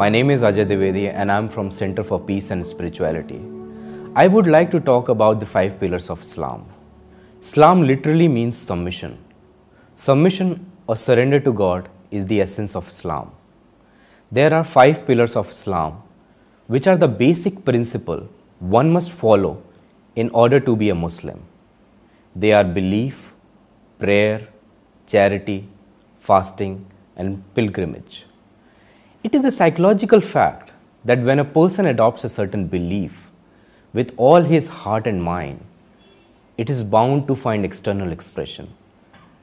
My name is Ajay Dwivedi and I'm from Center for Peace and Spirituality. I would like to talk about the 5 pillars of Islam. Islam literally means submission. Submission or surrender to God is the essence of Islam. There are 5 pillars of Islam, which are the basic principle one must follow in order to be a Muslim. They are belief, prayer, charity, fasting, and pilgrimage. It is a psychological fact that when a person adopts a certain belief with all his heart and mind, it is bound to find external expression.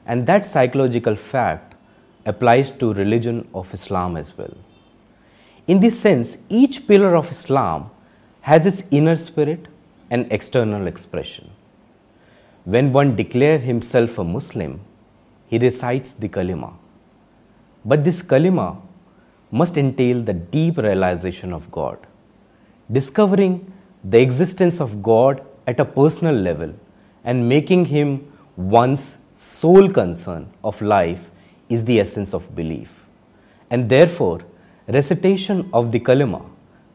And that psychological fact applies to religion of Islam as well. In this sense, each pillar of Islam has its inner spirit and external expression. When one declares himself a Muslim, he recites the kalima. But this kalima must entail the deep realization of God. Discovering the existence of God at a personal level and making Him one's sole concern of life is the essence of belief. And therefore, recitation of the kalima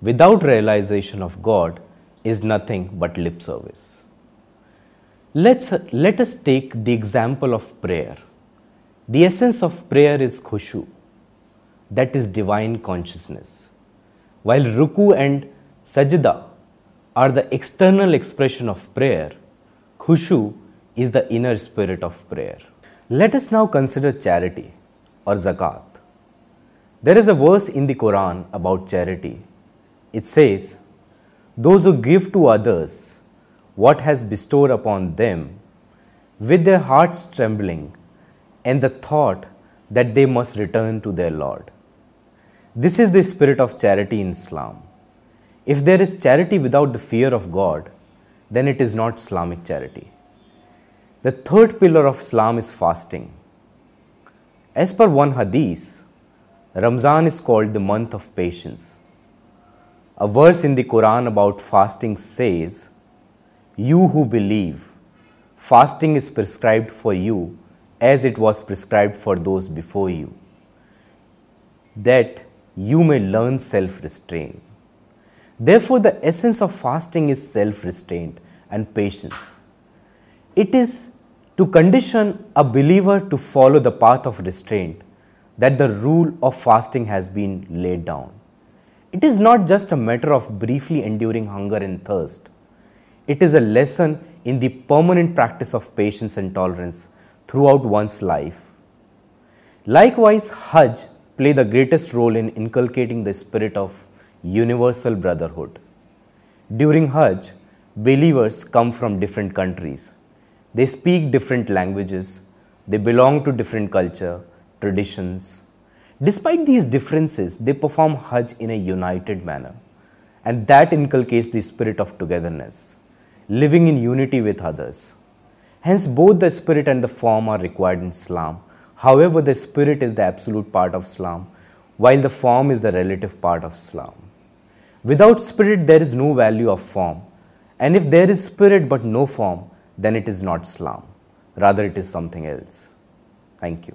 without realization of God is nothing but lip service. Let us take the example of prayer. The essence of prayer is khushu, that is divine consciousness while رکو and سجدہ are the external expression of prayer خوشو is the inner spirit of prayer let us now consider charity or زکوٰۃ there is a verse in the Quran about charity it says those who give to others what has bestowed upon them with the hearts trembling and the thought that they must return to the Lord This is the spirit of charity in Islam. If there is charity without the fear of God, then it is not Islamic charity. The third pillar of Islam is fasting. As per one hadith, Ramzan is called the month of patience. A verse in the Quran about fasting says, "You who believe, fasting is prescribed for you as it was prescribed for those before you." That you may learn self-restraint. Therefore, the essence of fasting is self-restraint and patience. It is to condition a believer to follow the path of restraint that the rule of fasting has been laid down. It is not just a matter of briefly enduring hunger and thirst. It is a lesson in the permanent practice of patience and tolerance throughout one's life. Likewise, Hajj play the greatest role in inculcating the spirit of universal brotherhood. During Hajj, believers come from different countries. They speak different languages. They belong to different culture, traditions. Despite these differences, they perform Hajj in a united manner. And that inculcates the spirit of togetherness, living in unity with others. Hence, both the spirit and the form are required in Islam However, the spirit is the absolute part of Islam, while the form is the relative part of Islam. Without spirit, there is no value of form. And if there is spirit but no form, then it is not Islam. Rather, it is something else. Thank you.